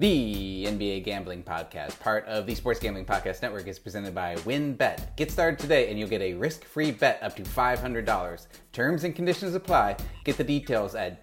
The NBA Gambling Podcast, part of the Sports Gambling Podcast Network, is presented by WynnBET. Get started today and you'll get a risk free bet up to $500. Terms and conditions apply. Get the details at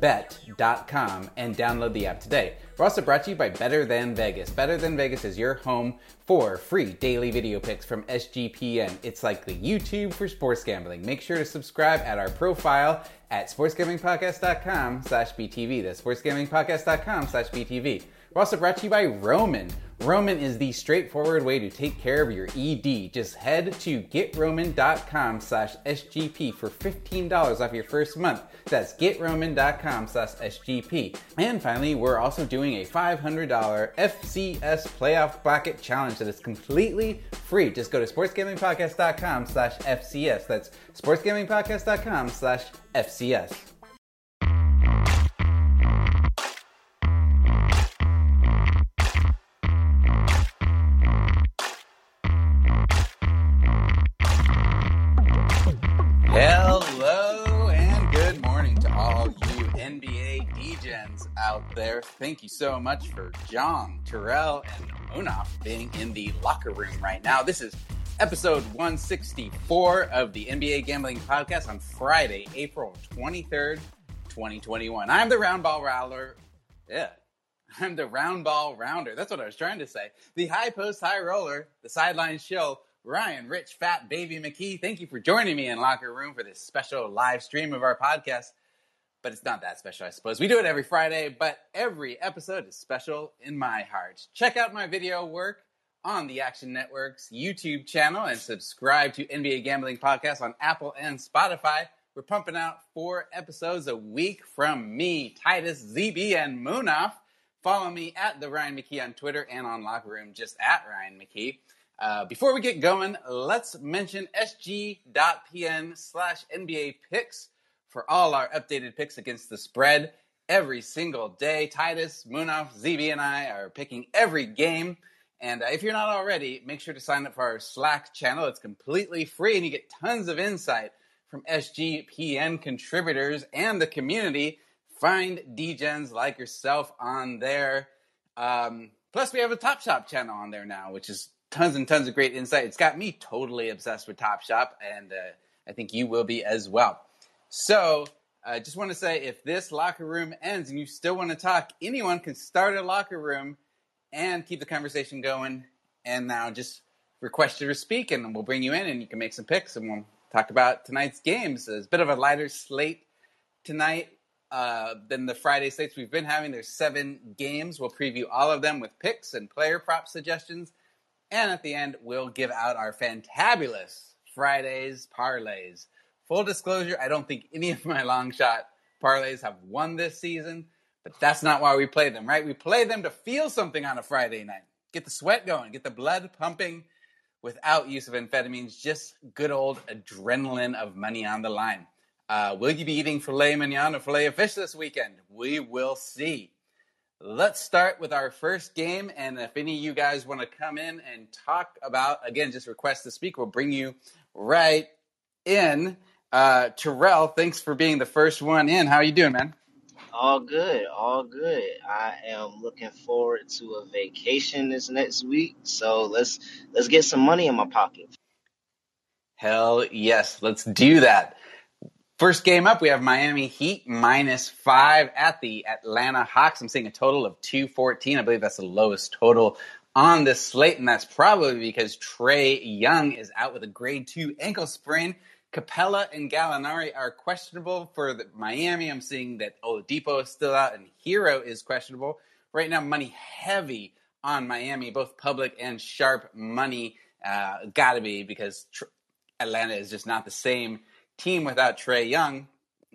WYNNBet.com and download the app today. We're also brought to you by Better Than Vegas. Better Than Vegas is your home for free daily video picks from SGPN. It's like the YouTube for sports gambling. Make sure to subscribe at our profile at sportsgamblingpodcast.com slash BTV. That's sportsgamblingpodcast.com slash BTV. We're also brought to you by Roman. Roman is the straightforward way to take care of your ED. Just head to getroman.com slash SGP for $15 off your first month. That's getroman.com slash SGP. And finally, we're also doing a $500 FCS playoff bracket challenge that is completely free. Just go to sportsgamblingpodcast.com slash FCS. That's sportsgamblingpodcast.com slash FCS. Out there. Thank you so much for Jong, Terrell, and Munaf being in the locker room right now. This is episode 164 of the NBA Gambling Podcast on Friday, April 23rd, 2021. I'm the round ball rounder. Yeah. I'm the round ball rounder. That's what I was trying to say. The high post high roller, the sideline show Ryan, Rich, Fat Baby McKee, thank you for joining me in Locker Room for this special live stream of our podcast. But it's not that special, I suppose. We do it every Friday, but every episode is special in my heart. Check out my video work on the Action Network's YouTube channel and subscribe to NBA Gambling Podcast on Apple and Spotify. We're pumping out four episodes a week from me, Titus, ZB, and Munaf. Follow me at the Ryan McKee on Twitter and on Locker Room just at Ryan McKee. Uh, before we get going, let's mention sg.pn slash NBA picks for all our updated picks against the spread every single day. Titus, Munaf, ZB, and I are picking every game. And uh, if you're not already, make sure to sign up for our Slack channel. It's completely free and you get tons of insight from SGPN contributors and the community. Find DGens like yourself on there. Um, plus, we have a Top Shot channel on there now, which is tons and tons of great insight. It's got me totally obsessed with Top Shot, and uh, I think you will be as well. So, I uh, just want to say if this locker room ends and you still want to talk, anyone can start a locker room and keep the conversation going. And now just request you to speak, and we'll bring you in, and you can make some picks, and we'll talk about tonight's games. It's a bit of a lighter slate tonight uh, than the Friday slates we've been having. There's seven games. We'll preview all of them with picks and player prop suggestions. And at the end, we'll give out our fantabulous Fridays parlays. Full disclosure, I don't think any of my long shot parlays have won this season, but that's not why we play them, right? We play them to feel something on a Friday night. Get the sweat going, get the blood pumping without use of amphetamines, just good old adrenaline of money on the line. Uh, will you be eating filet mignon or filet of fish this weekend? We will see. Let's start with our first game. And if any of you guys want to come in and talk about, again, just request to speak, we'll bring you right in. Uh, Terrell, thanks for being the first one in. How are you doing, man? All good, all good. I am looking forward to a vacation this next week, so let's let's get some money in my pocket. Hell yes, let's do that. First game up, we have Miami Heat minus five at the Atlanta Hawks. I'm seeing a total of 214. I believe that's the lowest total on this slate, and that's probably because Trae Young is out with a grade two ankle sprain. Capela and Gallinari are questionable for Miami. I'm seeing that Oladipo is still out and Herro is questionable. Right now, money heavy on Miami, both public and sharp money. Uh, gotta be because tr- Atlanta is just not the same team without Trae Young.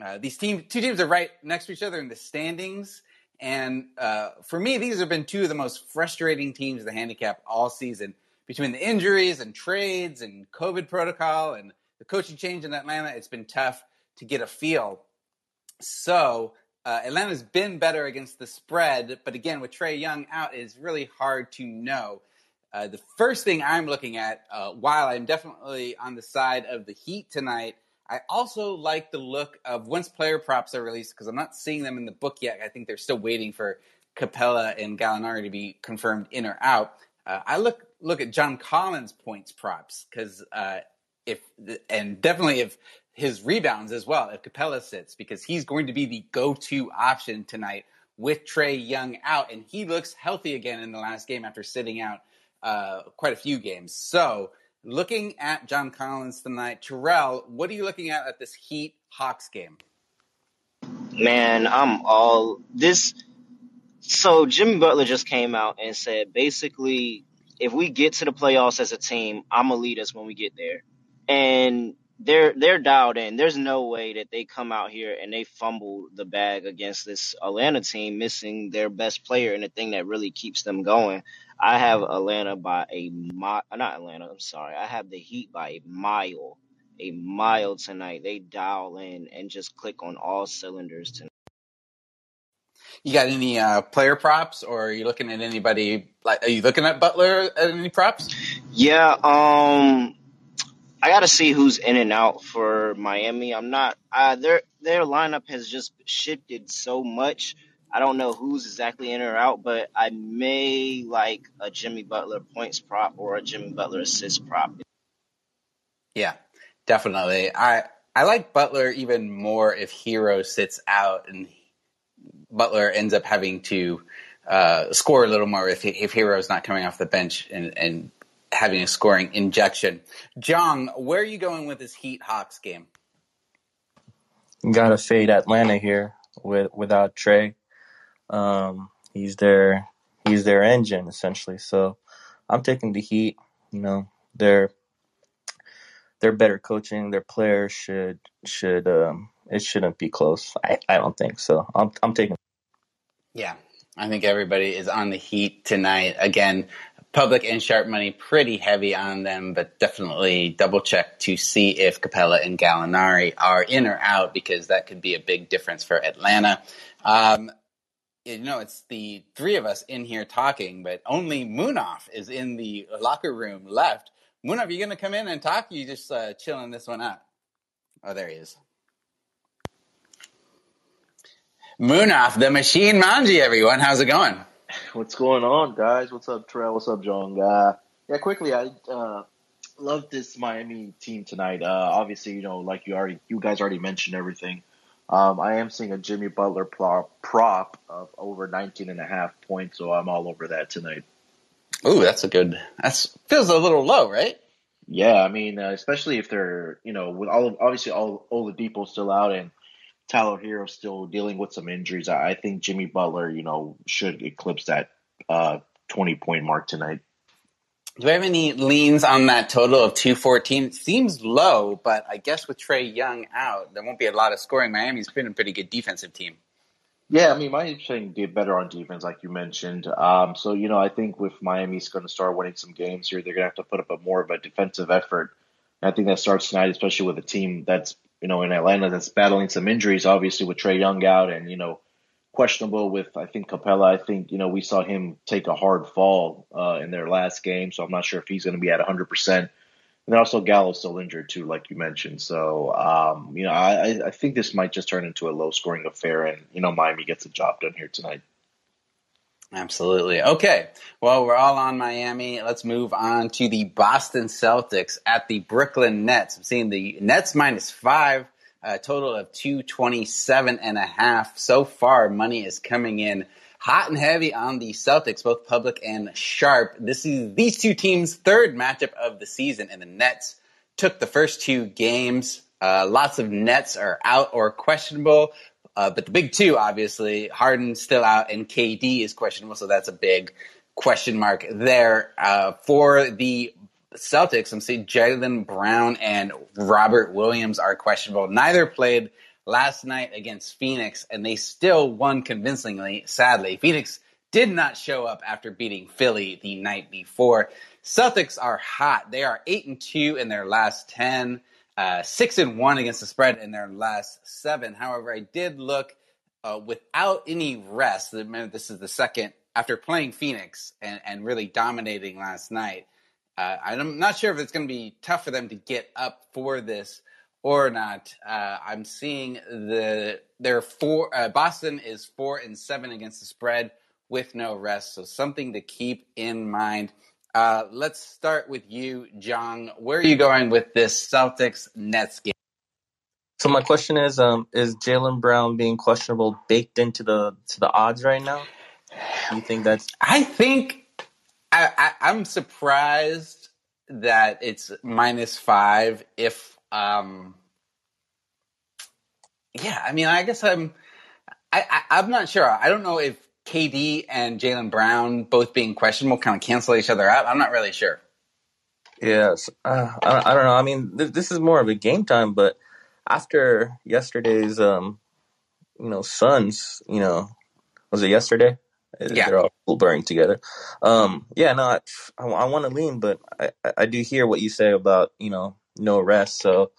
Uh, these team, two teams are right next to each other in the standings. And uh, for me, these have been two of the most frustrating teams the handicap all season. Between the injuries and trades and COVID protocol and the coaching change in Atlanta, it's been tough to get a feel. So uh, Atlanta's been better against the spread, but again, with Trae Young out, it's really hard to know. Uh, the first thing I'm looking at, uh, while I'm definitely on the side of the Heat tonight, I also like the look of once player props are released because I'm not seeing them in the book yet. I think they're still waiting for Capela and Gallinari to be confirmed in or out. Uh, I look look at John Collins' points props because uh, if and definitely if his rebounds as well if Capela sits because he's going to be the go-to option tonight with Trae Young out and he looks healthy again in the last game after sitting out uh, quite a few games. So looking at John Collins tonight, Terrell, what are you looking at at this Heat Hawks game? Man, I'm all this. So Jimmy Butler just came out and said basically, if we get to the playoffs as a team, I'm gonna lead us when we get there. And they're they're dialed in. There's no way that they come out here and they fumble the bag against this Atlanta team, missing their best player and the thing that really keeps them going. I have Atlanta by a mile. Not Atlanta. I'm sorry. I have the Heat by a mile. A mile tonight. They dial in and just click on all cylinders tonight. You got any uh, player props, or are you looking at anybody? Like, are you looking at Butler at any props? Yeah. Um. I got to see who's in and out for Miami. I'm not. Uh, their their lineup has just shifted so much. I don't know who's exactly in or out, but I may like a Jimmy Butler points prop or a Jimmy Butler assist prop. Yeah, definitely. I I like Butler even more if Herro sits out and Butler ends up having to uh, score a little more if if Herro's not coming off the bench and, and having a scoring injection. Jong, where are you going with this Heat Hawks game? Gotta fade Atlanta here with without Trae. Um, he's their he's their engine essentially. So I'm taking the Heat. You know, they're they're better coaching. Their players should should um, it shouldn't be close. I, I don't think so. I'm I'm taking. Yeah, I think everybody is on the Heat tonight. Again, public and sharp money pretty heavy on them, but definitely double check to see if Capela and Gallinari are in or out because that could be a big difference for Atlanta. Um, you know, it's the three of us in here talking, but only Munaf is in the locker room left. Are you going to come in and talk? You just uh, chilling this one out? Oh, there he is. Munaf, the machine Manji, everyone. How's it going? What's going on, guys? What's up, Trell? What's up, Jong? Uh, yeah, quickly, I uh, love this Miami team tonight. Uh, obviously, you know, like you already, you guys already mentioned everything. Um, I am seeing a Jimmy Butler prop, of over 19 and a half points, so I'm all over that tonight. Ooh, that's a good. That's feels a little low, right? Yeah, I mean, uh, especially if they're, you know, with all of, obviously all the Oladipo still out and Tyler Herro still dealing with some injuries. I, think Jimmy Butler, you know, should eclipse that uh, 20 point mark tonight. Do we have any leans on that total of 214? It seems low, but I guess with Trae Young out, there won't be a lot of scoring. Miami's been a pretty good defensive team. Yeah, I mean, Miami's playing better on defense, like you mentioned. Um, so, you know, I think with Miami's going to start winning some games here, they're going to have to put up a more of a defensive effort. And I think that starts tonight, especially with a team that's you know, in Atlanta that's battling some injuries, obviously with Trae Young out and, you know, questionable with, I think, Capela. I think, you know, we saw him take a hard fall uh, in their last game, so I'm not sure if he's going to be at 100%. And then also Gallo's still injured too, like you mentioned. So, um, you know, I, I think this might just turn into a low scoring affair and, you know, Miami gets the job done here tonight. Absolutely. Okay. Well, we're all on Miami. Let's move on to the Boston Celtics at the Brooklyn Nets. I'm seeing the Nets minus five, a total of 227 and a half. So far, money is coming in hot and heavy on the Celtics, both public and sharp. This is these two teams' third matchup of the season, and the Nets took the first two games. Uh, lots of Nets are out or questionable. Uh, but the big two, obviously, Harden's still out and KD is questionable, so that's a big question mark there. Uh, for the Celtics, I'm seeing Jaylen Brown and Robert Williams are questionable. Neither played last night against Phoenix, and they still won convincingly, sadly. Phoenix did not show up after beating Philly the night before. Celtics are hot. They are 8 and 2 in their last 10 uh, six and one against the spread in their last seven. However, I did look uh, without any rest. This is the second after playing Phoenix and, and really dominating last night. Uh, I'm not sure if it's going to be tough for them to get up for this or not. Uh, I'm seeing the their four. Uh, Boston is four and seven against the spread with no rest. So something to keep in mind. Uh, let's start with you, Jong. Where are you going with this Celtics Nets game? So my question is, um, is Jaylen Brown being questionable baked into the to the odds right now? You think that's? I think I, I, am surprised that it's minus five. If um, yeah, I mean, I guess I'm. I, I I'm not sure. I don't know if KD and Jaylen Brown both being questionable kind of cancel each other out. I'm not really sure. Yes, uh, I, I don't know. I mean, th- this is more of a game time, but after yesterday's, um, you know, Suns, you know, was it yesterday? Yeah. They're all blurring together. Um, yeah, no, I, I, I want to lean, but I, I do hear what you say about, you know, no rest. So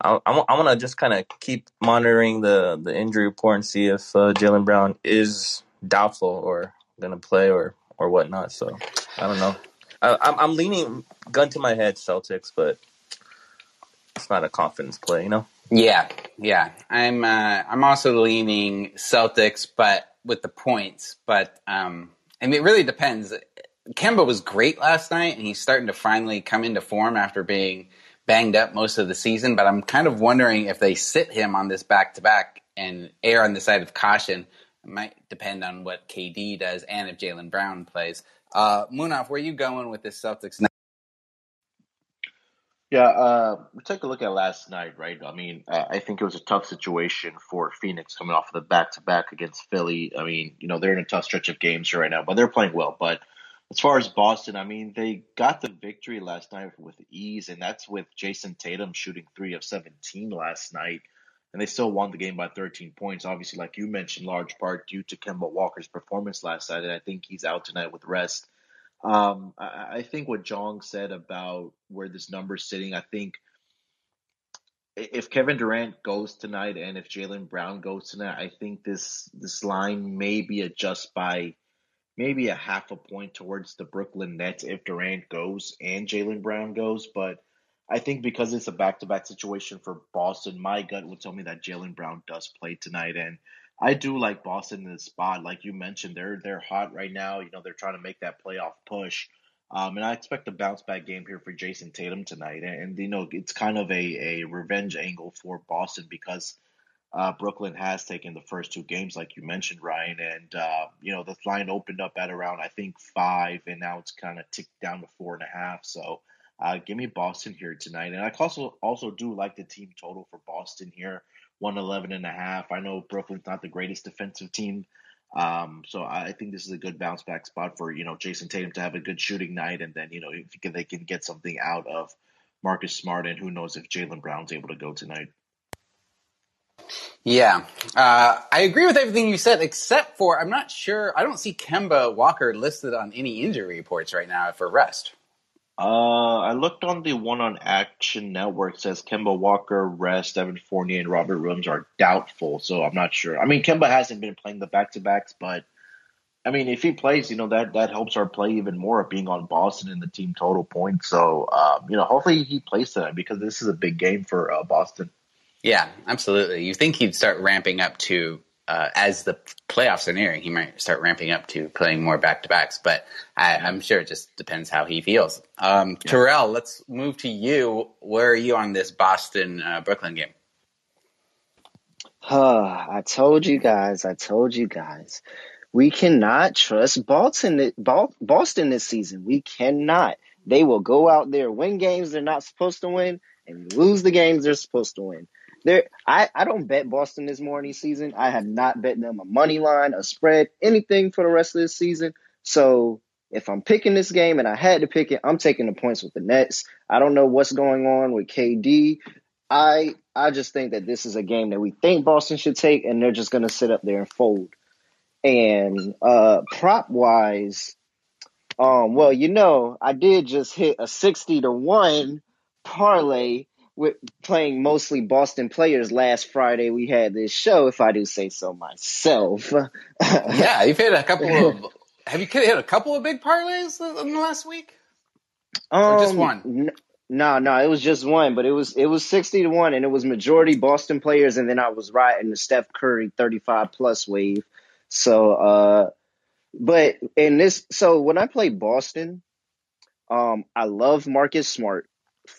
I, I, I want to just kind of keep monitoring the, the injury report and see if uh, Jaylen Brown is doubtful or to play or, or whatnot. So I don't know. I, I'm, I'm leaning gun to my head Celtics, but it's not a confidence play, you know. Yeah, yeah. I'm uh, I'm also leaning Celtics, but with the points. But um, I mean, it really depends. Kemba was great last night, and he's starting to finally come into form after being banged up most of the season. But I'm kind of wondering if they sit him on this back to back and err on the side of caution. It might depend on what KD does and if Jaylen Brown plays. Uh, Munaf, where are you going with this Celtics? Yeah, uh, take a look at last night, right? I mean, I think it was a tough situation for Phoenix coming off of the back to back against Philly. I mean, you know, they're in a tough stretch of games right now, but they're playing well. But as far as Boston, I mean, they got the victory last night with ease, and that's with Jayson Tatum shooting three of 17 last night. And they still won the game by 13 points. Obviously, like you mentioned, large part due to Kemba Walker's performance last night. And I think he's out tonight with rest. Um, I, I think what Jong said about where this number's sitting, I think if Kevin Durant goes tonight and if Jaylen Brown goes tonight, I think this this line may be adjusted by maybe a half a point towards the Brooklyn Nets if Durant goes and Jaylen Brown goes. But I think because it's a back to back situation for Boston, my gut would tell me that Jaylen Brown does play tonight. And I do like Boston in the spot. Like you mentioned, they're they're hot right now. You know, they're trying to make that playoff push. Um, and I expect a bounce back game here for Jayson Tatum tonight. And, and you know, it's kind of a, a revenge angle for Boston because uh, Brooklyn has taken the first two games, like you mentioned, Ryan. And, uh, you know, the line opened up at around, I think, five, and now it's kind of ticked down to four and a half. So uh, give me Boston here tonight. And I also, also do like the team total for Boston here. 111 and a half. I know Brooklyn's not the greatest defensive team. Um, so I think this is a good bounce back spot for, you know, Jayson Tatum to have a good shooting night. And then, you know, if they can get something out of Marcus Smart and who knows if Jaylen Brown's able to go tonight. Yeah, uh, I agree with everything you said, except for I'm not sure. I don't see Kemba Walker listed on any injury reports right now for rest. Uh, I looked on the one on Action Network. says Kemba Walker, rest, Evan Fournier, and Robert Williams are doubtful. So I'm not sure. I mean, Kemba hasn't been playing the back to backs, but I mean, if he plays, you know that that helps our play even more of being on Boston in the team total points. So um, you know, hopefully he plays tonight because this is a big game for uh, Boston. Yeah, absolutely. You think he'd start ramping up to uh, as the playoffs are nearing, he might start ramping up to playing more back to backs. But I, am sure it just depends how he feels. Um, yeah. Terrell, let's move to you. Where are you on this Boston uh, Brooklyn game? Uh, I told you guys. I told you guys. We cannot trust Boston. Boston this season. We cannot. They will go out there, win games they're not supposed to win, and lose the games they're supposed to win. There, I, I don't bet Boston this morning season. I have not bet them a money line, a spread, anything for the rest of this season. So if I'm picking this game and I had to pick it, I'm taking the points with the Nets. I don't know what's going on with KD. I I just think that this is a game that we think Boston should take, and they're just going to sit up there and fold. And uh, prop wise, um, well, you know, I did just hit a sixty to one parlay with playing mostly Boston players last Friday, we had this show, if I do say so myself. yeah, you've hit a couple of. Have you hit a couple of big parlays in the last week? Um, or just um, one? N- no, no, it was just one, but it was it was sixty to one, and it was majority Boston players, and then I was riding the Steph Curry thirty five plus wave. So uh, But in this, so when I play Boston, um, I love Marcus Smart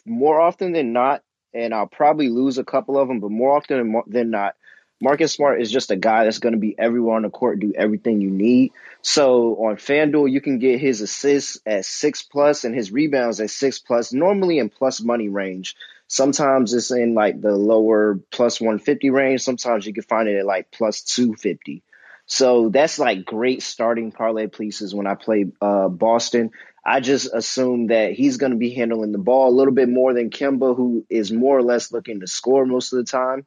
more often than not, and I'll probably lose a couple of them, but more often than not, Marcus Smart is just a guy that's going to be everywhere on the court, do everything you need. So on FanDuel, you can get his assists at six plus and his rebounds at six plus, normally in plus money range. Sometimes it's in like the lower plus 150 range. Sometimes you can find it at like plus 250. So that's like great starting parlay pieces when I play uh, Boston. I just assume that he's going to be handling the ball a little bit more than Kemba, who is more or less looking to score most of the time.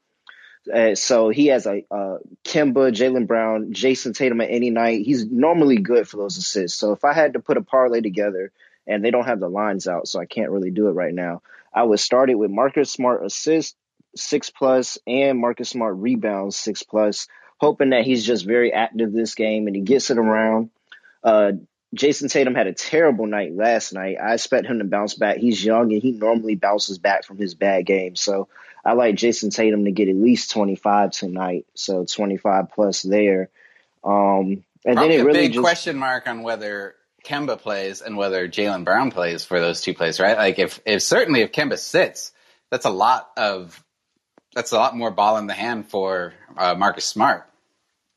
Uh, so he has a uh, Kemba, Jaylen Brown, Jayson Tatum at any night. He's normally good for those assists. So if I had to put a parlay together, and they don't have the lines out, so I can't really do it right now, I would start it with Marcus Smart assist six plus and Marcus Smart rebounds six plus, hoping that he's just very active this game and he gets it around. Uh, Jayson Tatum had a terrible night last night. I expect him to bounce back. He's young and he normally bounces back from his bad game. So I like Jayson Tatum to get at least 25 tonight. So 25 plus there. Um, and Probably then it really a big just, question mark on whether Kemba plays and whether Jaylen Brown plays for those two plays, right? Like if, if certainly if Kemba sits, that's a lot of that's a lot more ball in the hand for uh, Marcus Smart.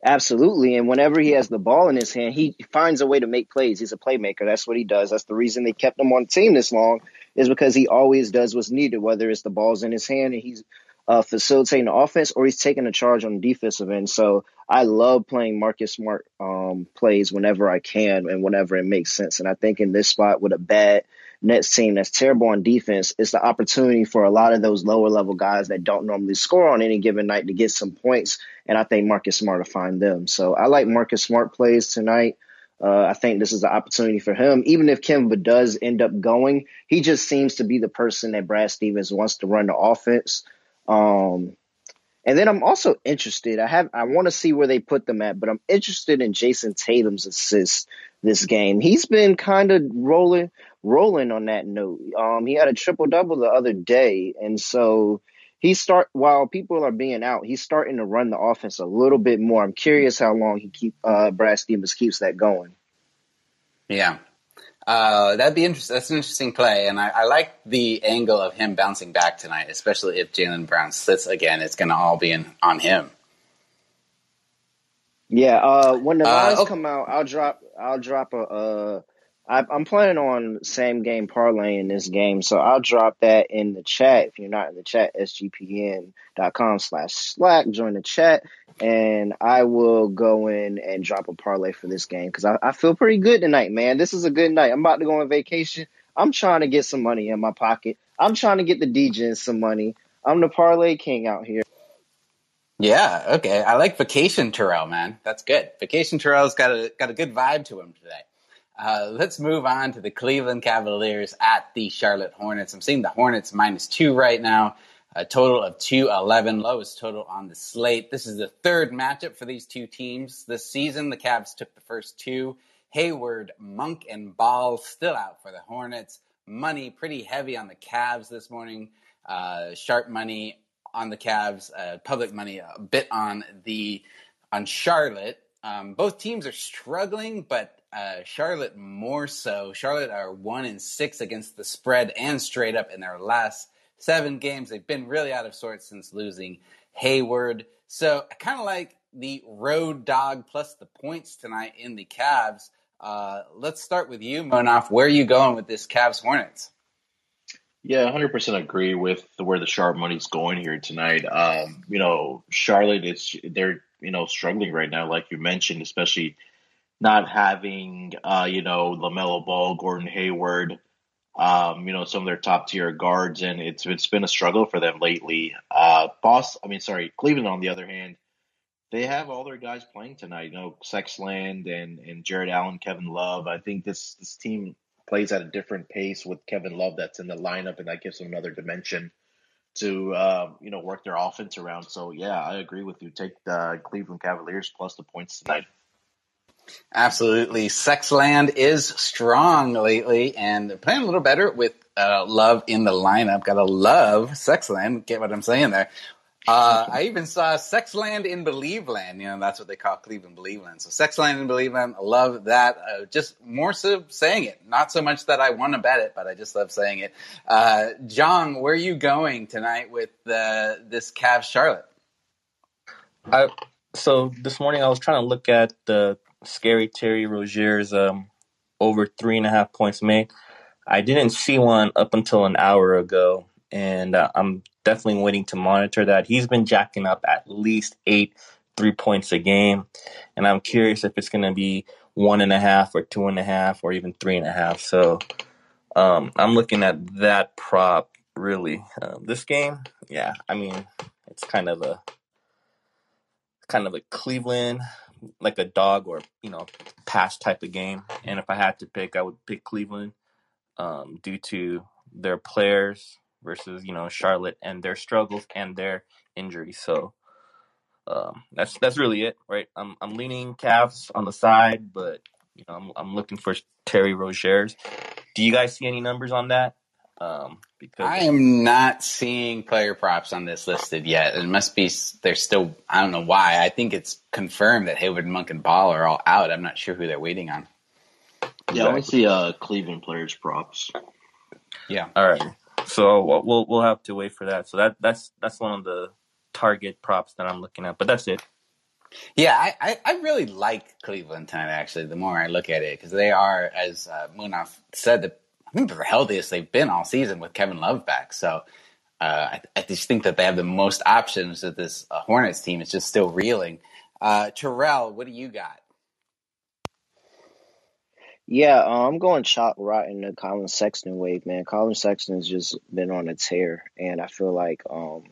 Absolutely. And whenever he has the ball in his hand, he finds a way to make plays. He's a playmaker. That's what he does. That's the reason they kept him on the team this long, is because he always does what's needed, whether it's the ball's in his hand and he's uh, facilitating the offense or he's taking a charge on the defensive end. So I love playing Marcus Smart um, plays whenever I can and whenever it makes sense. And I think in this spot with a bad Nets team that's terrible on defense, it's the opportunity for a lot of those lower level guys that don't normally score on any given night to get some points. And I think Marcus Smart will find them. So I like Marcus Smart plays tonight. Uh, I think this is an opportunity for him. Even if Kemba does end up going, he just seems to be the person that Brad Stevens wants to run the offense. Um, and then I'm also interested. I have I want to see where they put them at, but I'm interested in Jayson Tatum's assists this game. He's been kind of rolling rolling on that note. Um, he had a triple double the other day, and so he start while people are being out, he's starting to run the offense a little bit more. I'm curious how long he keep uh, Brad Stevens keeps that going. Yeah, uh, that'd be interesting. That's an interesting play, and I, I, like the angle of him bouncing back tonight, especially if Jaylen Brown sits again. It's going to all be in, on him. Yeah, uh, when the uh, lines uh, okay. come out, I'll drop. I'll drop a. I, I'm planning on same game parlay in this game, so I'll drop that in the chat. If you're not in the chat, sgpn.com slash slack, join the chat, and I will go in and drop a parlay for this game because I, I feel pretty good tonight, man. This is a good night. I'm about to go on vacation. I'm trying to get some money in my pocket. I'm trying to get the DJ some money. I'm the parlay king out here. Yeah, okay. I like Vacation Terrell, man. That's good. Vacation Terrell's got a got a good vibe to him today. Uh, let's move on to the Cleveland Cavaliers at the Charlotte Hornets. I'm seeing the Hornets minus two right now, a total of 211, lowest total on the slate. This is the third matchup for these two teams this season. The Cavs took the first two. Hayward, Monk, and Ball still out for the Hornets. Money pretty heavy on the Cavs this morning. Uh, sharp money on the Cavs, uh, public money a bit on the on Charlotte. Um, both teams are struggling, but uh, Charlotte more so. Charlotte are one in six against the spread and straight up in their last seven games. They've been really out of sorts since losing Hayward. So I kind of like the road dog plus the points tonight in the Cavs. Uh, let's start with you, Munaf. Where are you going with this Cavs Hornets? Yeah, 100% agree with where the sharp money's going here tonight. Um, you know, Charlotte is they're you know struggling right now, like you mentioned, especially not having, uh, you know, LaMelo Ball, Gordon Hayward, um, you know, some of their top tier guards, and it's it's been a struggle for them lately. Uh, Boss, I mean, sorry, Cleveland on the other hand, they have all their guys playing tonight. You know, Sexland and and Jarrett Allen, Kevin Love. I think this this team plays at a different pace with Kevin Love that's in the lineup, and that gives them another dimension to uh, you know work their offense around. So yeah, I agree with you. Take the Cleveland Cavaliers plus the points tonight. Absolutely. Sexland is strong lately and they're playing a little better with uh, Love in the lineup. Gotta love Sexland. Get what I'm saying there. Uh, I even saw Sexland in Believeland. You know, that's what they call Cleveland Believeland. So Sexland in Believeland, I love that. Uh, just more so saying it. Not so much that I want to bet it, but I just love saying it. Uh, Jong, where are you going tonight with uh, this Cavs Charlotte? I so this morning I was trying to look at the scary Terry Rozier's um, over three and a half points made. I didn't see one up until an hour ago, and uh, I'm definitely waiting to monitor that. He's been jacking up at least eight three points a game, and I'm curious if it's going to be one and a half or two and a half or even three and a half. So um, I'm looking at that prop really. Uh, this game, yeah, I mean, it's kind of a kind of a Cleveland like a dog or you know pass type of game. And if I had to pick, I would pick Cleveland um, due to their players versus you know Charlotte and their struggles and their injuries. So um, that's that's really it, right? I'm I'm leaning Cavs on the side, but you know I'm I'm looking for Terry Rozier's. Do you guys see any numbers on that? Um, because I am not seeing player props on this listed yet. It must be they're still. I don't know why. I think it's confirmed that Hayward, Monk, and Ball are all out. I'm not sure who they're waiting on. Yeah, I only see uh, Cleveland players props. Yeah. All right. So we'll we'll have to wait for that. So that that's that's one of the target props that I'm looking at. But that's it. Yeah, I, I, I really like Cleveland tonight. Actually, the more I look at it, because they are, as uh, Munaf said, the I think they're the healthiest they've been all season with Kevin Love back. So uh, I, I, just think that they have the most options that this uh, Hornets team is just still reeling. Uh, Terrell, what do you got? Yeah, uh, I'm going chalk right in the Collin Sexton wave, man. Collin Sexton's just been on a tear, and I feel like um,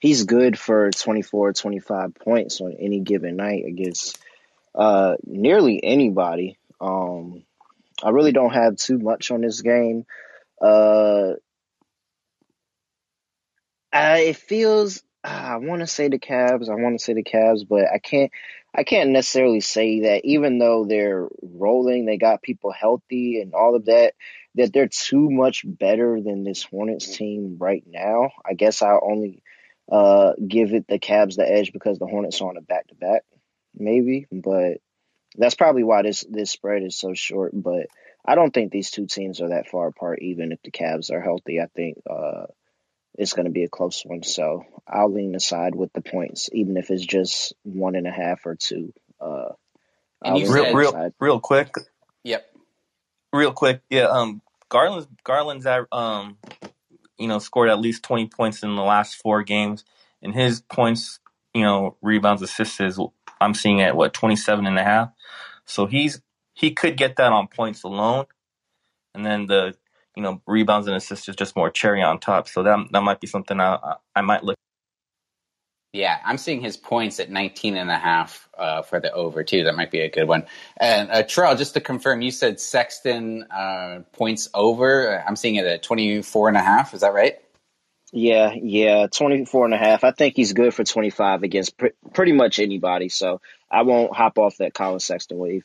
he's good for 24, 25 points on any given night against uh, nearly anybody. Um, I really don't have too much on this game. Uh, it feels I want to say the Cavs. I want to say the Cavs, but I can't. I can't necessarily say that even though they're rolling, they got people healthy and all of that, that they're too much better than this Hornets team right now. I guess I'll only uh, give it the Cavs the edge because the Hornets are on a back to back, maybe. But that's probably why this this spread is so short. But I don't think these two teams are that far apart. Even if the Cavs are healthy, I think uh, it's going to be a close one. So I'll lean aside with the points, even if it's just one and a half or two. Uh, and you real, real, real quick. Yep. Real quick, yeah. Um, Garland's Garland's at um, you know, scored at least twenty points in the last four games, and his points, you know, rebounds, assists is I'm seeing at what 27 and a half. So he's he could get that on points alone, and then the you know rebounds and assists is just more cherry on top. So that that might be something I I might look. Yeah, I'm seeing his points at 19 and a half uh, for the over too. That might be a good one. And uh, Terrell, just to confirm, you said Sexton uh, points over. I'm seeing it at 24 and a half. Is that right? Yeah, yeah, 24 and a half. I think he's good for 25 against pr- pretty much anybody. So I won't hop off that Collin Sexton wave.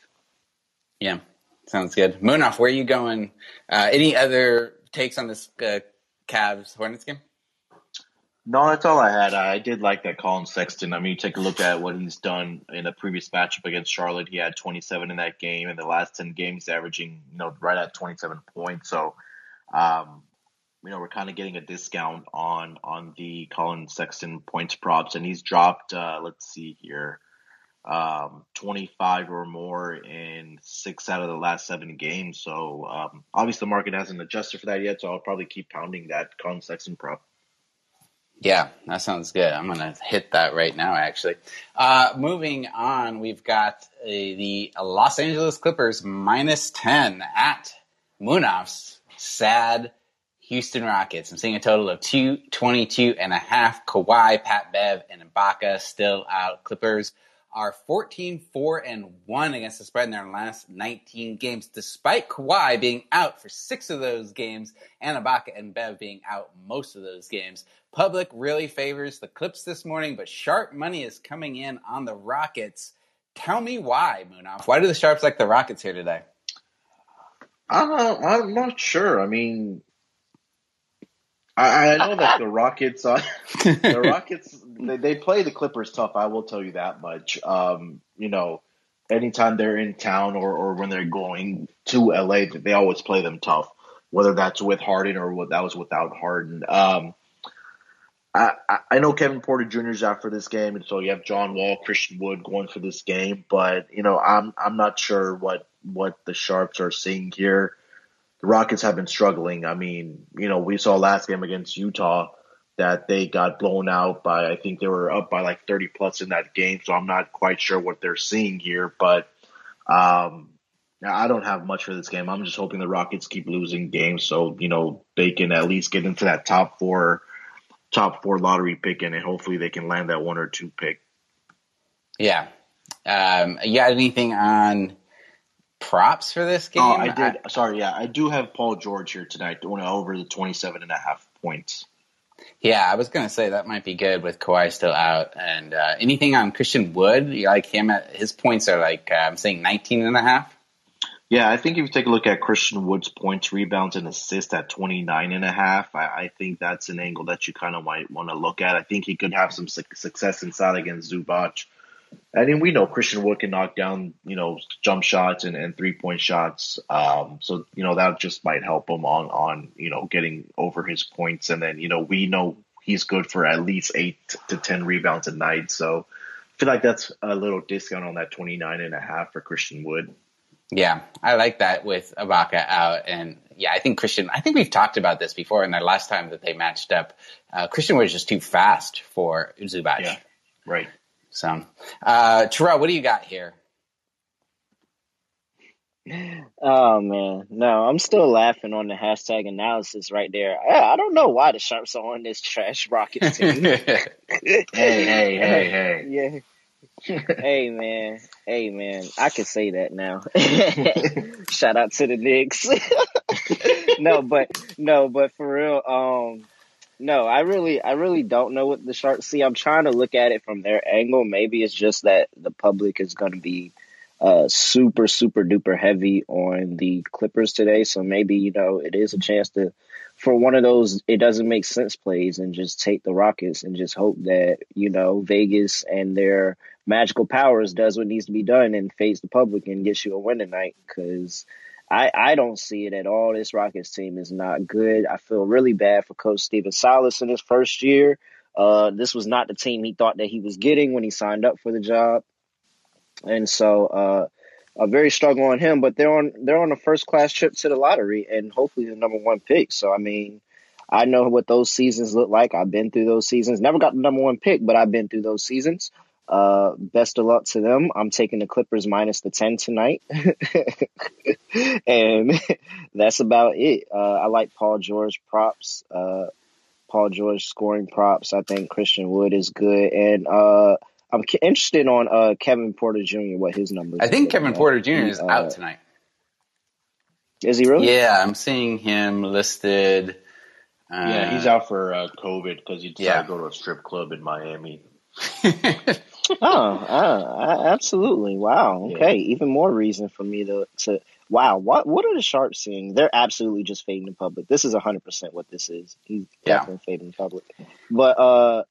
Yeah, sounds good. Munaf, where are you going? Uh, any other takes on this uh, Cavs Hornets game? No, that's all I had. I did like that Collin Sexton. I mean, you take a look at what he's done in a previous matchup against Charlotte. He had 27 in that game. In the last 10 games, averaging you know right at 27 points. So, um, you know, we're kind of getting a discount on on the Collin Sexton points props, and he's dropped. Uh, let's see here, um, 25 or more in six out of the last seven games. So um, obviously, the market hasn't adjusted for that yet. So I'll probably keep pounding that Collin Sexton prop. Yeah, that sounds good. I'm going to hit that right now, actually. Uh, moving on, we've got uh, the Los Angeles Clippers minus 10 at Munaf's sad Houston Rockets. I'm seeing a total of 222 and a half. Kawhi, Pat Bev, and Ibaka still out. Clippers are 14 4 and 1 against the spread in their last 19 games, despite Kawhi being out for six of those games and Ibaka and Bev being out most of those games. Public really favors the Clips this morning, but sharp money is coming in on the Rockets. Tell me why, Munaf. Why do the Sharps like the Rockets here today? Uh, I'm not sure. I mean, I, I know that the Rockets, uh, the Rockets, they, they play the Clippers tough. I will tell you that much. Um, you know, anytime they're in town or, or when they're going to LA, they always play them tough. Whether that's with Harden or what that was without Harden. Um, I, I know Kevin Porter Jr. is out for this game, and so you have John Wall, Christian Wood going for this game. But you know, I'm I'm not sure what what the Sharps are seeing here. The Rockets have been struggling. I mean, you know, we saw last game against Utah that they got blown out by. I think they were up by like 30 plus in that game. So I'm not quite sure what they're seeing here, but um, I don't have much for this game. I'm just hoping the Rockets keep losing games so you know they can at least get into that top four top four lottery pick and hopefully they can land that one or two pick. Yeah. Um, you got anything on props for this game? Oh, I did. I, Sorry, yeah. I do have Paul George here tonight going over the 27 and a half points. Yeah, I was going to say that might be good with Kawhi still out. And uh, anything on Christian Wood? You like him? At, his points are like, uh, I'm saying 19 and a half. Yeah, I think if you take a look at Christian Wood's points, rebounds, and assists at 29 and a half, I, I think that's an angle that you kind of might want to look at. I think he could have some su- success inside against Zubac. I mean, we know Christian Wood can knock down, you know, jump shots and, and three point shots. Um, so, you know, that just might help him on, on, you know, getting over his points. And then, you know, we know he's good for at least eight to 10 rebounds a night. So I feel like that's a little discount on that 29 and a half for Christian Wood. Yeah, I like that with Ibaka out, and yeah, I think Christian. I think we've talked about this before, and the last time that they matched up, uh, Christian was just too fast for Zubac. Yeah, right. So, uh, Terrell, what do you got here? Oh man, no, I'm still laughing on the hashtag analysis right there. I, I don't know why the Sharps are on this trash Rockets team. hey, hey, hey, hey. Yeah hey man, hey man, I can say that now. Shout out to the Knicks. no, but no, but for real, um, no, I really, I really don't know what the Sharks see. I'm trying to look at it from their angle. Maybe it's just that the public is going to be uh, super, super duper heavy on the Clippers today. So maybe you know it is a chance to for one of those it doesn't make sense plays and just take the Rockets and just hope that you know Vegas and their magical powers does what needs to be done and face the public and gets you a win tonight because I, I don't see it at all. This Rockets team is not good. I feel really bad for Coach Stephen Silas in his first year. Uh, this was not the team he thought that he was getting when he signed up for the job, and so uh, a very struggle on him. But they're on they're on a first class trip to the lottery and hopefully the number one pick. So I mean, I know what those seasons look like. I've been through those seasons. Never got the number one pick, but I've been through those seasons. Uh, best of luck to them. I'm taking the Clippers minus the 10 tonight. and that's about it. Uh, I like Paul George props. Uh, Paul George scoring props. I think Christian Wood is good. And, uh, I'm interested on, uh, Kevin Porter Jr., what his numbers I think Kevin Porter Jr. is out uh, tonight. Is he really? Yeah, I'm seeing him listed. yeah, he's out for COVID because he decided yeah. to go to a strip club in Miami. oh, uh, absolutely! Wow. Okay, yeah. even more reason for me to to wow. What what are the Sharps seeing? They're absolutely just fading the public. This is hundred percent what this is. He's yeah. definitely fading the public. But uh,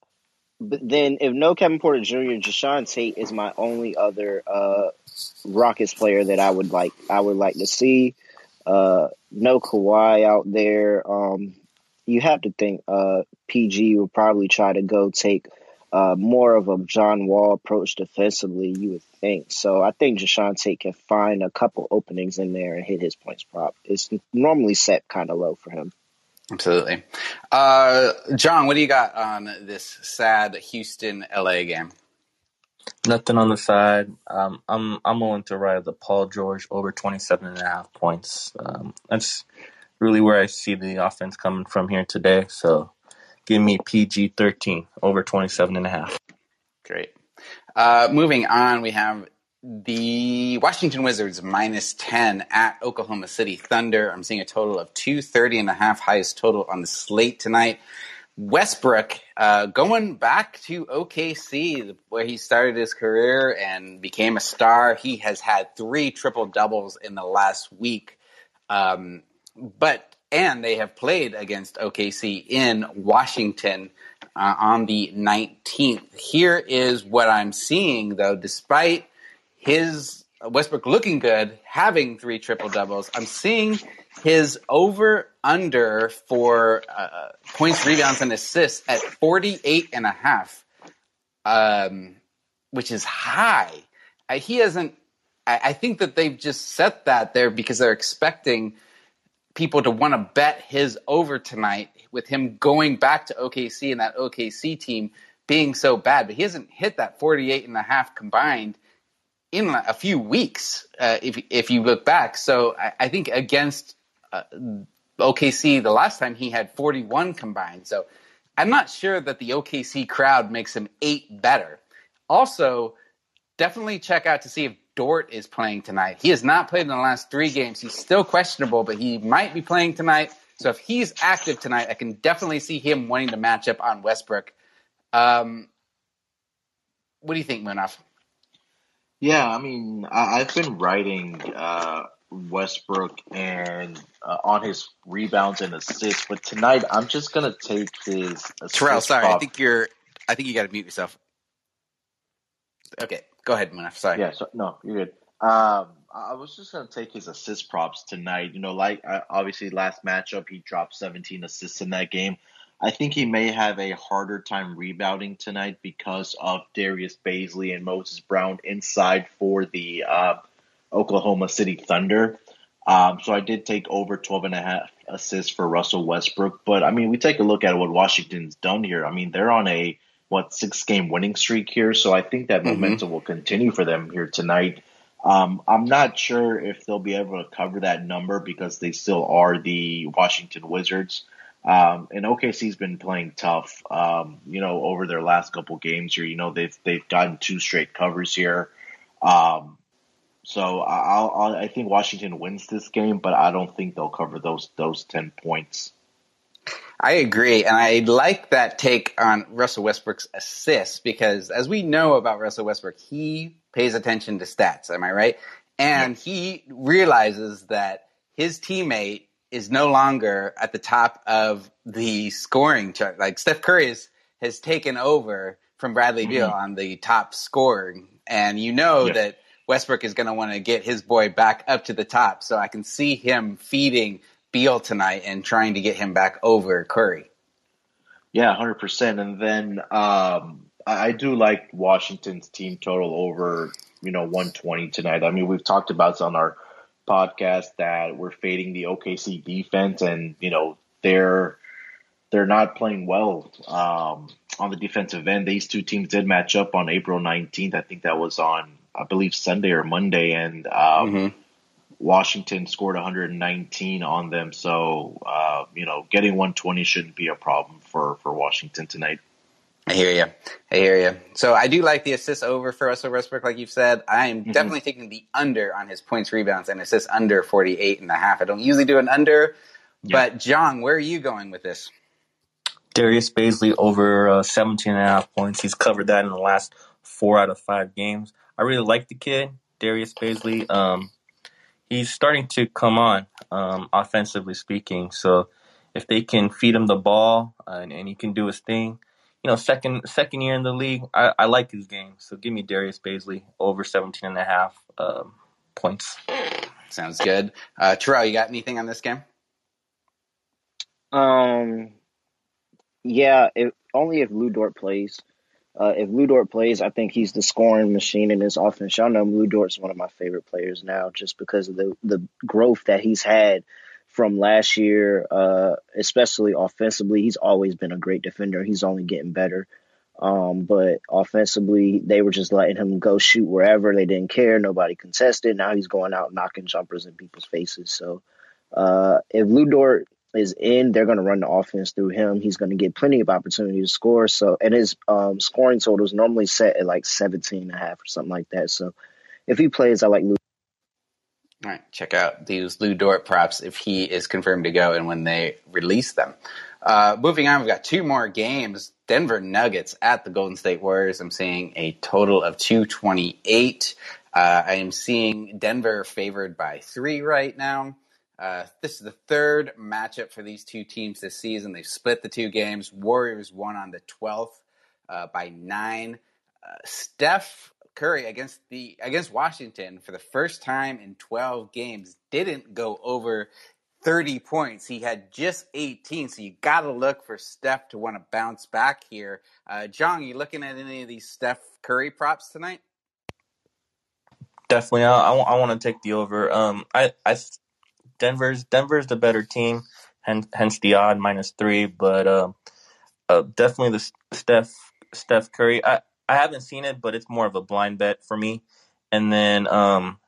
but then if no Kevin Porter Jr., Jae'Sean Tate is my only other uh Rockets player that I would like. I would like to see. Uh, no Kawhi out there. Um, you have to think uh PG will probably try to go take uh, more of a Jong Wall approach defensively, you would think. So I think Jae'Sean Tate can find a couple openings in there and hit his points prop. It's normally set kind of low for him. Absolutely. Uh, John, what do you got on this sad Houston LA game? Nothing on the side. Um, I'm I'm willing to ride the Paul George over 27 and a half points. Um, that's really where I see the offense coming from here today. So Give me PG 13 over 27 and a half. Great. Uh, moving on, we have the Washington Wizards minus 10 at Oklahoma City Thunder. I'm seeing a total of 230 and a half, highest total on the slate tonight. Westbrook uh, going back to OKC, where he started his career and became a star. He has had three triple doubles in the last week. Um, but and they have played against OKC in Washington uh, on the 19th. Here is what I'm seeing, though, despite his Westbrook looking good, having three triple doubles, I'm seeing his over under for uh, points, rebounds, and assists at 48 and a half, um, which is high. I, he hasn't. I think that they've just set that there because they're expecting people to want to bet his over tonight with him going back to OKC and that OKC team being so bad. But he hasn't hit that 48 and a half combined in a few weeks, uh, if if you look back. So I, I think against uh, OKC the last time he had 41 combined. So I'm not sure that the OKC crowd makes him eight better. Also, definitely check out to see if Dort is playing tonight. He has not played in the last three games. He's still questionable, but he might be playing tonight. So if he's active tonight, I can definitely see him wanting to match up on Westbrook. Um, what do you think, Munaf? Yeah, I mean, I, have been writing uh, Westbrook and uh, on his rebounds and assists, but tonight I'm just gonna take his. Terrell, sorry. I think you're. I think you got to mute yourself. Okay, go ahead, Munaf. Sorry. Yeah, so, no, you're good. Um, I was just gonna take his assist props tonight. You know, like uh, obviously last matchup he dropped 17 assists in that game. I think he may have a harder time rebounding tonight because of Darius Bazley and Moses Brown inside for the uh, Oklahoma City Thunder. Um, so I did take over 12 and a half assists for Russell Westbrook. But I mean, we take a look at what Washington's done here. I mean, they're on a what six game winning streak here. So I think that mm-hmm. momentum will continue for them here tonight. Um, I'm not sure if they'll be able to cover that number because they still are the Washington Wizards. Um, and OKC's been playing tough, um, you know, over their last couple games here. You know, they've they've gotten two straight covers here. Um, so I'll, I'll, i think Washington wins this game, but I don't think they'll cover those those ten points. I agree, and I like that take on Russell Westbrook's assists because, as we know about Russell Westbrook, he pays attention to stats. Am I right? And yes. he realizes that his teammate is no longer at the top of the scoring chart. Like Steph Curry is, has taken over from Bradley mm-hmm. Beal on the top scoring, and you know that Westbrook is going to want to get his boy back up to the top. So I can see him feeding Beal tonight and trying to get him back over Curry. Yeah, hundred percent. And then um, I, I do like Washington's team total over you know 120 tonight. I mean, we've talked about on our podcast that we're fading the OKC defense, and you know they're they're not playing well um, on the defensive end. These two teams did match up on April 19th. I think that was on I believe Sunday or Monday, and um, mm-hmm. Washington scored 119 on them. So uh, you know, getting 120 shouldn't be a problem for for Washington tonight. I hear you. I hear you. So I do like the assist over for Russell Westbrook, like you've said. I am mm-hmm. definitely taking the under on his points, rebounds, and assists under 48 and a half. I don't usually do an under, yeah. but Jong, where are you going with this? Darius Bazley over uh, 17 and a half points. He's covered that in the last four out of five games. I really like the kid, Darius Bazley. Um, he's starting to come on, um, offensively speaking. So if they can feed him the ball uh, and, and he can do his thing, you know, second second year in the league. I, I like his game. So give me Darius Bazley over 17 and a half um, points. Sounds good. Uh, Terrell, you got anything on this game? Um, yeah, if, only if Lu Dort plays. Uh, if Lu Dort plays, I think he's the scoring machine in his offense. Y'all know Lu Dort's one of my favorite players now, just because of the the growth that he's had from last year, uh, especially offensively. He's always been a great defender. He's only getting better. Um, but offensively, they were just letting him go shoot wherever. They didn't care. Nobody contested. Now he's going out knocking jumpers in people's faces. So uh, if Lu Dort is in, they're going to run the offense through him. He's going to get plenty of opportunity to score. So, and his um, scoring total is normally set at like 17 and a half or something like that. So if he plays, I like Lu. all right, check out these Lu Dort props if he is confirmed to go and when they release them. Uh, moving on, we've got two more games. Denver Nuggets at the Golden State Warriors. I'm seeing a total of 228. Uh, I am seeing Denver favored by three right now. Uh, this is the third matchup for these two teams this season. They've split the two games. Warriors won on the 12th uh, by nine. Uh, Steph Curry against the against Washington for the first time in 12 games didn't go over 30 points. He had just 18, so you got to look for Steph to want to bounce back here. Uh, Jong, you looking at any of these Steph Curry props tonight? Definitely, I, I, I want to take the over. Um, I, I, Denver's Denver's the better team, hence, hence the odd minus three. But uh, uh, definitely the Steph Steph Curry. I, I haven't seen it, but it's more of a blind bet for me. And then um,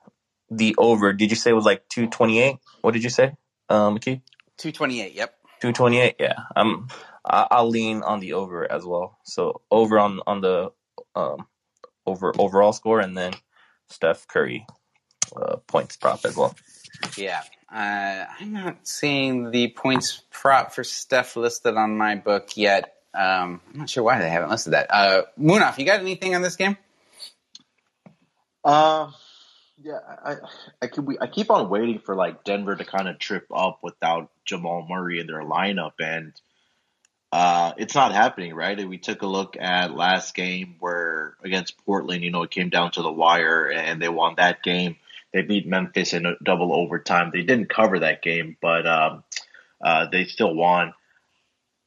the over. Did you say it was like two twenty eight? What did you say, um, McKee? Two twenty eight. Yep. Two twenty eight. Yeah, I'm. I'll lean on the over as well. So over on on the um, over overall score, and then Steph Curry uh, points prop as well. Yeah, uh, I'm not seeing the points prop for Steph listed on my book yet. Um, I'm not sure why they haven't listed that. Uh, Munaf, you got anything on this game? Uh, yeah, I I keep I keep on waiting for like Denver to kind of trip up without Jamal Murray in their lineup, and uh, it's not happening, right? We took a look at last game where against Portland, you know, it came down to the wire, and they won that game. They beat Memphis in a double overtime. They didn't cover that game, but um, uh, they still won.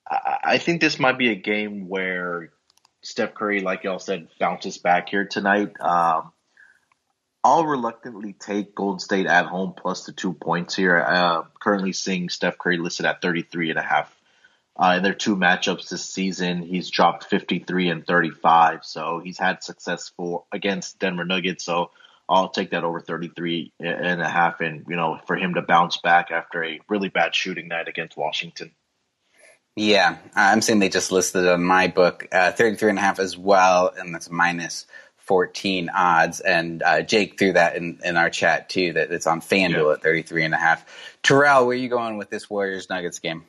I, think this might be a game where Steph Curry, like y'all said, bounces back here tonight. Um, I'll reluctantly take Golden State at home plus the two points here. Uh, currently seeing Steph Curry listed at 33 and a half. Uh, in their two matchups this season, he's dropped 53 and 35. So he's had success for against Denver Nuggets. So I'll take that over 33 and a half and, you know, for him to bounce back after a really bad shooting night against Washington. Yeah, I'm saying they just listed on my book uh, 33 and a half as well, and that's minus 14 odds. And uh, Jake threw that in, in our chat too, that it's on FanDuel yeah. at 33 and a half. Terrell, where are you going with this Warriors Nuggets game?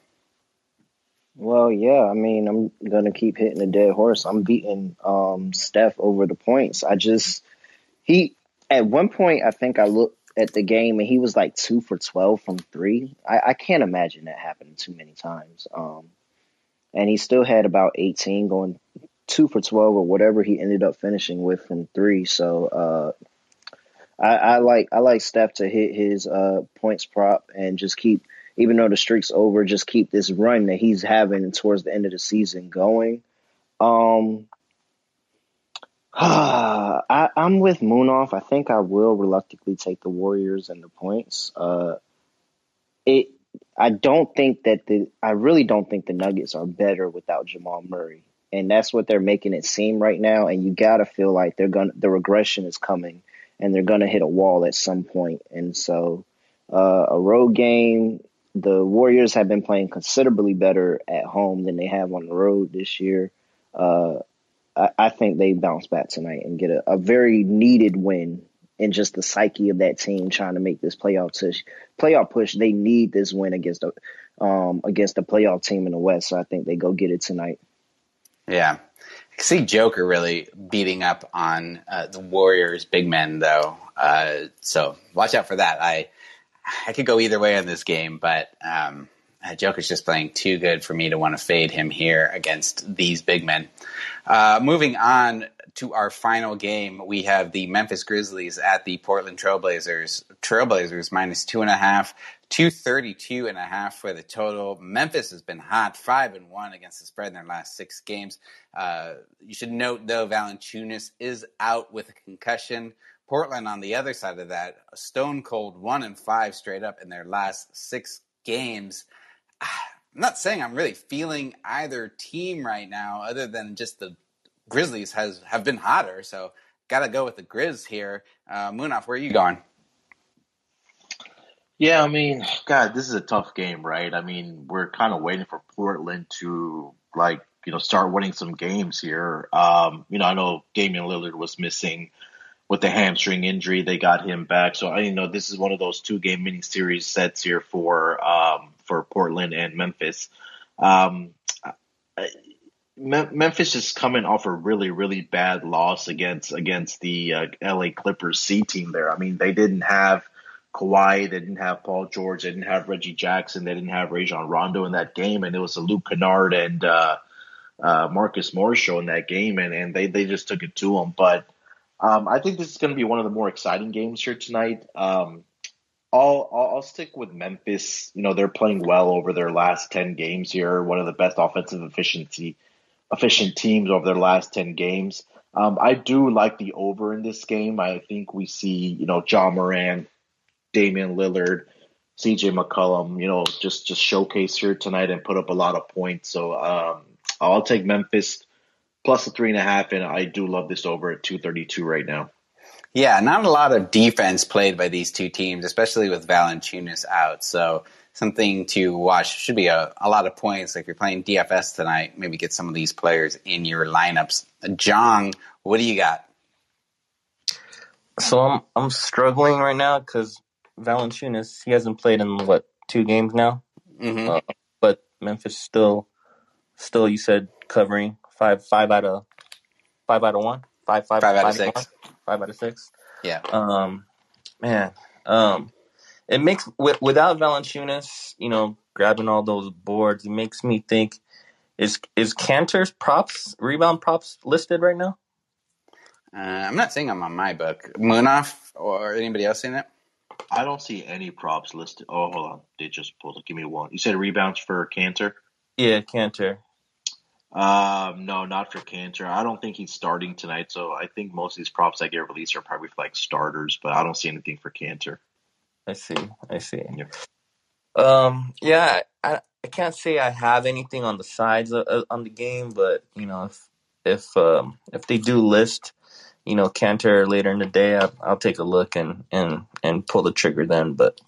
Well, yeah, I mean, I'm going to keep hitting a dead horse. I'm beating um, Steph over the points. I just, he, at one point, I think I looked at the game and he was like two for 12 from three. I, I can't imagine that happening too many times. Um, and he still had about 18 going two for 12 or whatever he ended up finishing with from three. So, uh, I, I like, I like Steph to hit his, uh, points prop and just keep, even though the streak's over, just keep this run that he's having towards the end of the season going. Um, I, I'm with Munaf. I think I will reluctantly take the Warriors and the points. Uh, it. I don't think that the. I really don't think the Nuggets are better without Jamal Murray, and that's what they're making it seem right now. And you gotta feel like they're gonna. The regression is coming, and they're gonna hit a wall at some point. And so, uh, a road game. The Warriors have been playing considerably better at home than they have on the road this year. Uh, I, think they bounce back tonight and get a, a very needed win in just the psyche of that team trying to make this playoff push. Playoff push. They need this win against the um, against the playoff team in the West. So I think they go get it tonight. Yeah, I see Joker really beating up on uh, the Warriors big men though. Uh, so watch out for that. I I could go either way on this game, but um, Joker's just playing too good for me to want to fade him here against these big men. Uh, moving on to our final game, we have the Memphis Grizzlies at the Portland Trailblazers. Trailblazers minus two and a half, 232 and a half for the total. Memphis has been hot, five and one against the spread in their last six games. Uh, you should note though, Valanciunas is out with a concussion. Portland on the other side of that, stone cold one and five straight up in their last six games. I'm not saying I'm really feeling either team right now, other than just the Grizzlies has have been hotter. So got to go with the Grizz here. Uh, Munaf, where are you going? Yeah, I mean, God, this is a tough game, right? I mean, we're kind of waiting for Portland to like you know start winning some games here. Um, you know, I know Damian Lillard was missing with the hamstring injury. They got him back, so I you know this is one of those two game mini series sets here for um, for Portland and Memphis. Um, Memphis is coming off a really, really bad loss against against the uh, LA Clippers C team. There, I mean, they didn't have Kawhi. They didn't have Paul George. They didn't have Reggie Jackson. They didn't have Rajon Rondo in that game, and it was a Luke Kennard and uh, uh, Marcus Morris show in that game, and, and they they just took it to them. But um, I think this is going to be one of the more exciting games here tonight. Um, I'll, I'll, stick with Memphis. You know they're playing well over their last ten games here. One of the best offensive efficiency efficient teams over their last ten games. Um, I do like the over in this game. I think we see you know Ja Morant, Damian Lillard, C.J. McCollum. You know just just showcase here tonight and put up a lot of points. So um, I'll take Memphis plus a three and a half, and I do love this over at two thirty two right now. Yeah, not a lot of defense played by these two teams, especially with Valanciunas out. So something to watch. Should be a, a lot of points. If you're playing DFS tonight, maybe get some of these players in your lineups. Jong, what do you got? So I'm I'm struggling right now because Valanciunas he hasn't played in what two games now, Mm-hmm. uh, but Memphis still still you said covering five five out of five out of one five five Five out of six. one, five out of six. Yeah. Um, man, um, it makes with, without Valanciunas, you know, grabbing all those boards, it makes me think is is Kanter's props rebound props listed right now? Uh, I'm not seeing them on my book. Munaf or anybody else seen it? I don't see any props listed. Oh, hold on. They just pulled it. Give me one. You said rebounds for Kanter? Yeah, Cantor. Um, no, not for Kanter. I don't think he's starting tonight. So I think most of these props that get released are probably for like starters, but I don't see anything for Kanter. I see. I see. Yeah. Um, yeah, I I can't say I have anything on the sides of, of- on the game, but you know, if if um if they do list, you know, Kanter later in the day, I'll, I'll take a look and and and pull the trigger then. But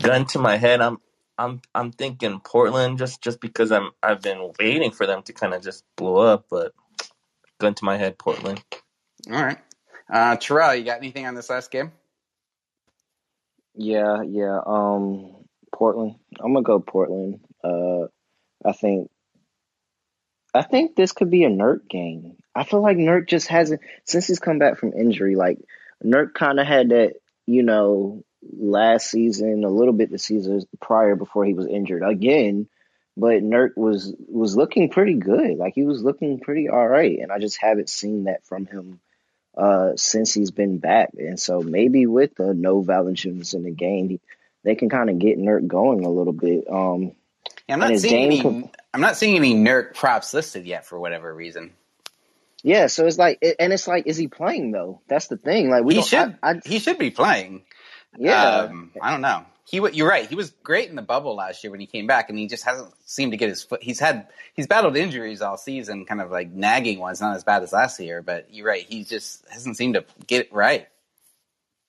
gun to my head, I'm I'm I'm thinking Portland just just because I'm I've been waiting for them to kind of just blow up, but gun to my head, Portland. All right. Uh, Terrell, you got anything on this last game? Yeah, yeah. Um, Portland. I'm gonna go Portland. Uh, I think. I think this could be a Nurk game. I feel like Nurk just hasn't since he's come back from injury. Like Nurk kind of had that, you know, last season, a little bit the season prior before he was injured again. But Nurk was was looking pretty good. Like he was looking pretty all right, and I just haven't seen that from him uh, since he's been back. And so maybe with the no Valanciunas in the game, they can kind of get Nurk going a little bit. Um, Yeah, I'm not seeing any. game I'm not seeing any Nurk props listed yet for whatever reason. yeah, so it's like, and it's like, is he playing though? That's the thing. Like we he should. I, I, he should be playing. Yeah, Um, I don't know. He, you're right. He was great in the bubble last year when he came back, and he just hasn't seemed to get his foot. He's had he's battled injuries all season, kind of like nagging ones, not as bad as last year. But you're right. He just hasn't seemed to get it right.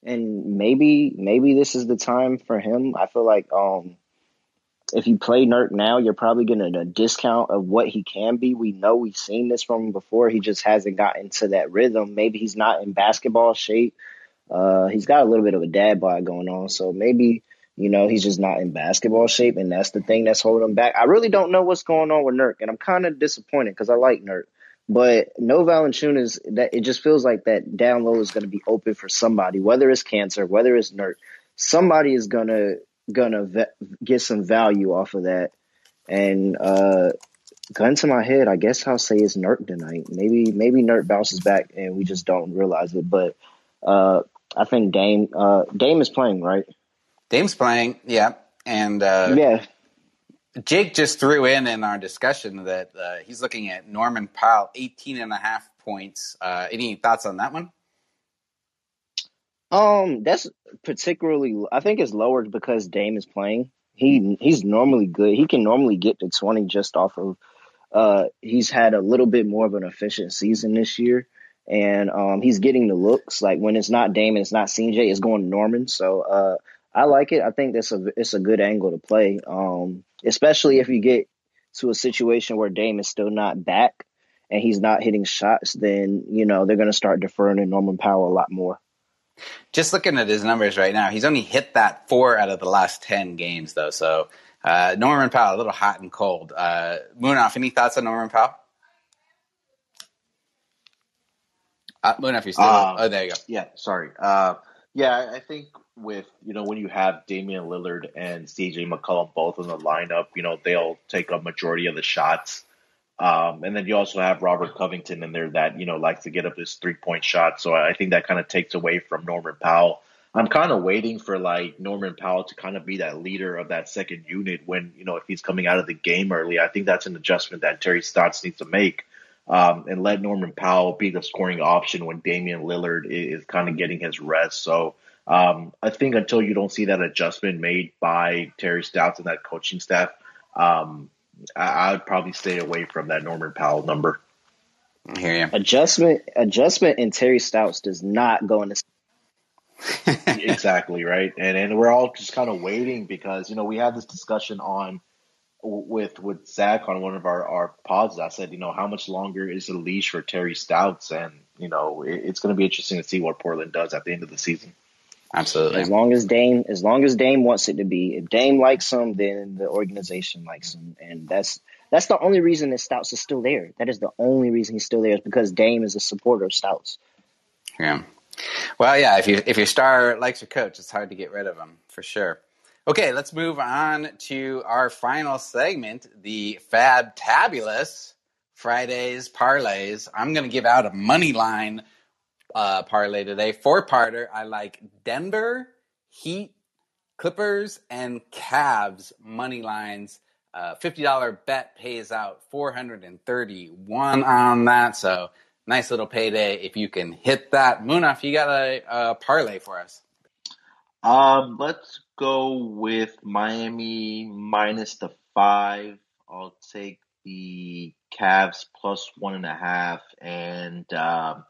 and maybe maybe this is the time for him. I feel like um, if you play Nurk now, you're probably getting a discount of what he can be. We know we've seen this from him before. He just hasn't gotten to that rhythm. Maybe he's not in basketball shape. Uh, he's got a little bit of a dad bod going on, so maybe you know he's just not in basketball shape, and that's the thing that's holding him back. I really don't know what's going on with Nurk, and I'm kind of disappointed because I like Nurk. But no Valanciunas, that it just feels like that down low is going to be open for somebody, whether it's Kanter, whether it's Nurk. Somebody is gonna gonna ve- get some value off of that. And uh, gun to my head, I guess I'll say it's Nurk tonight. Maybe maybe Nurk bounces back and we just don't realize it. But uh, I think Dame uh, Dame is playing right. Dame's playing, yeah, and uh, yeah, Jake just threw in in our discussion that uh, he's looking at Norman Powell, 18 and a half points. Uh, any thoughts on that one? Um, that's particularly. I think it's lowered because Dame is playing. He he's normally good. He can normally get to twenty just off of. Uh, he's had a little bit more of an efficient season this year, and um, he's getting the looks. Like when it's not Dame and it's not CJ, it's going to Norman. So uh, I like it. I think that's a it's a good angle to play. Um, especially if you get to a situation where Dame is still not back and he's not hitting shots, then you know they're going to start deferring to Norman Powell a lot more. Just looking at his numbers right now, he's only hit that four out of the last 10 games, though. So uh, Norman Powell, a little hot and cold. Uh, Munaf, any thoughts on Norman Powell? Uh, Munaf, you're still. Uh, oh, there you go. Yeah, sorry. Uh, yeah, I I think with you know when you have Damian Lillard and CJ McCollum both in the lineup, you know they'll take a majority of the shots. Um, and then you also have Robert Covington in there that you know likes to get up his three point shot. So I think that kind of takes away from Norman Powell. I'm kind of waiting for like Norman Powell to kind of be that leader of that second unit when you know if he's coming out of the game early. I think that's an adjustment that Terry Stotts needs to make. Um, and let Norman Powell be the scoring option when Damian Lillard is, is kind of getting his rest. So um, I think until you don't see that adjustment made by Terry Stotts and that coaching staff, um, I, would probably stay away from that Norman Powell number. I hear you. Adjustment, adjustment, in Terry Stotts does not go into. exactly right, and and we're all just kind of waiting because you know we had this discussion on with with Zach on one of our our pods. I said, you know, how much longer is the leash for Terry Stotts, and you know, it, it's going to be interesting to see what Portland does at the end of the season. Absolutely. As long as Dame, as long as Dame wants it to be, if Dame likes him, then the organization likes him, and that's that's the only reason that Stotts is still there. That is the only reason he's still there is because Dame is a supporter of Stouts. Yeah. Well, yeah. If you if your star likes your coach, it's hard to get rid of him for sure. Okay, let's move on to our final segment, the Fab Tabulous Fridays parlays. I'm going to give out a money line uh, parlay today. Four parter. I like Denver, Heat, Clippers, and Cavs money lines. Uh, $50 bet pays out 431 on that. So nice little payday if you can hit that. Munaf, you got a, a parlay for us. Um, let's go with Miami minus the five. I'll take the Cavs plus one and a half, and um,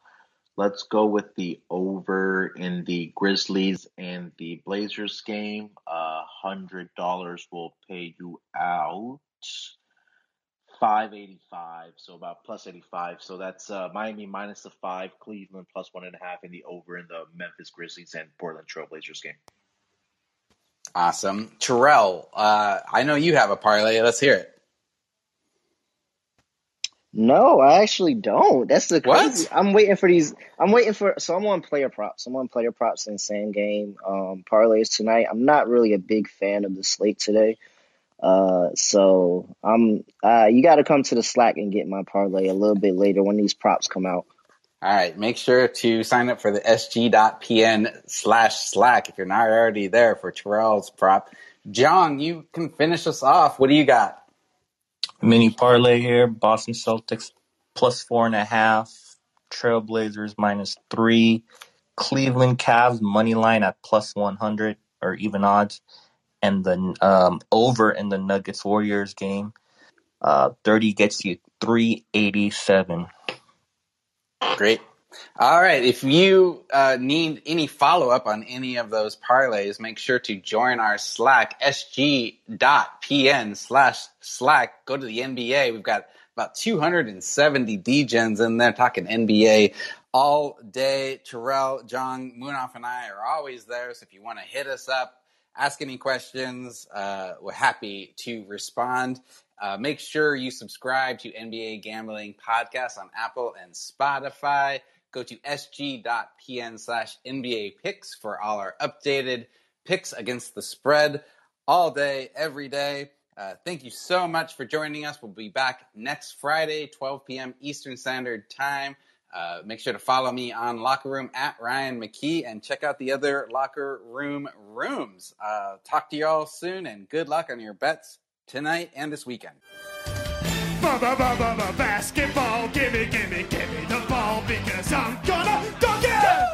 Let's go with the over in the Grizzlies and the Blazers game. A hundred dollars will pay you out five eighty five, so about plus eighty five. So that's uh, Miami minus the five, Cleveland plus one and a half, and the over in the Memphis Grizzlies and Portland Trailblazers game. Awesome, Terrell. Uh, I know you have a parlay. Let's hear it. No, I actually don't. That's the crazy. What? I'm waiting for these. I'm waiting for. So I'm on player props. I'm on player props in same game um, parlays tonight. I'm not really a big fan of the slate today. Uh, so I'm. Uh, you got to come to the Slack and get my parlay a little bit later when these props come out. All right. Make sure to sign up for the sg.pn slash Slack if you're not already there for Terrell's prop. Jong, you can finish us off. What do you got? Mini parlay here. Boston Celtics plus four and a half. Trailblazers minus three. Cleveland Cavs money line at plus 100 or even odds. And the um, over in the Nuggets Warriors game. Uh, 30 gets you 387. Great. All right. If you uh, need any follow up on any of those parlays, make sure to join our Slack, sg.pn slash Slack. Go to the NBA. We've got about 270 Degens in there talking NBA all day. Terrell, Jong, Munaf, and I are always there. So if you want to hit us up, ask any questions, uh, we're happy to respond. Uh, make sure you subscribe to NBA Gambling Podcast on Apple and Spotify. Go to sg.pn slash NBA picks for all our updated picks against the spread all day, every day. Uh, thank you so much for joining us. We'll be back next Friday, 12 p.m. Eastern Standard Time. Uh, make sure to follow me on Locker Room at Ryan McKee and check out the other Locker Room rooms. Uh, talk to you all soon and good luck on your bets tonight and this weekend. Basketball, gimme, gimme, gimme the ball because I'm gonna dunk it!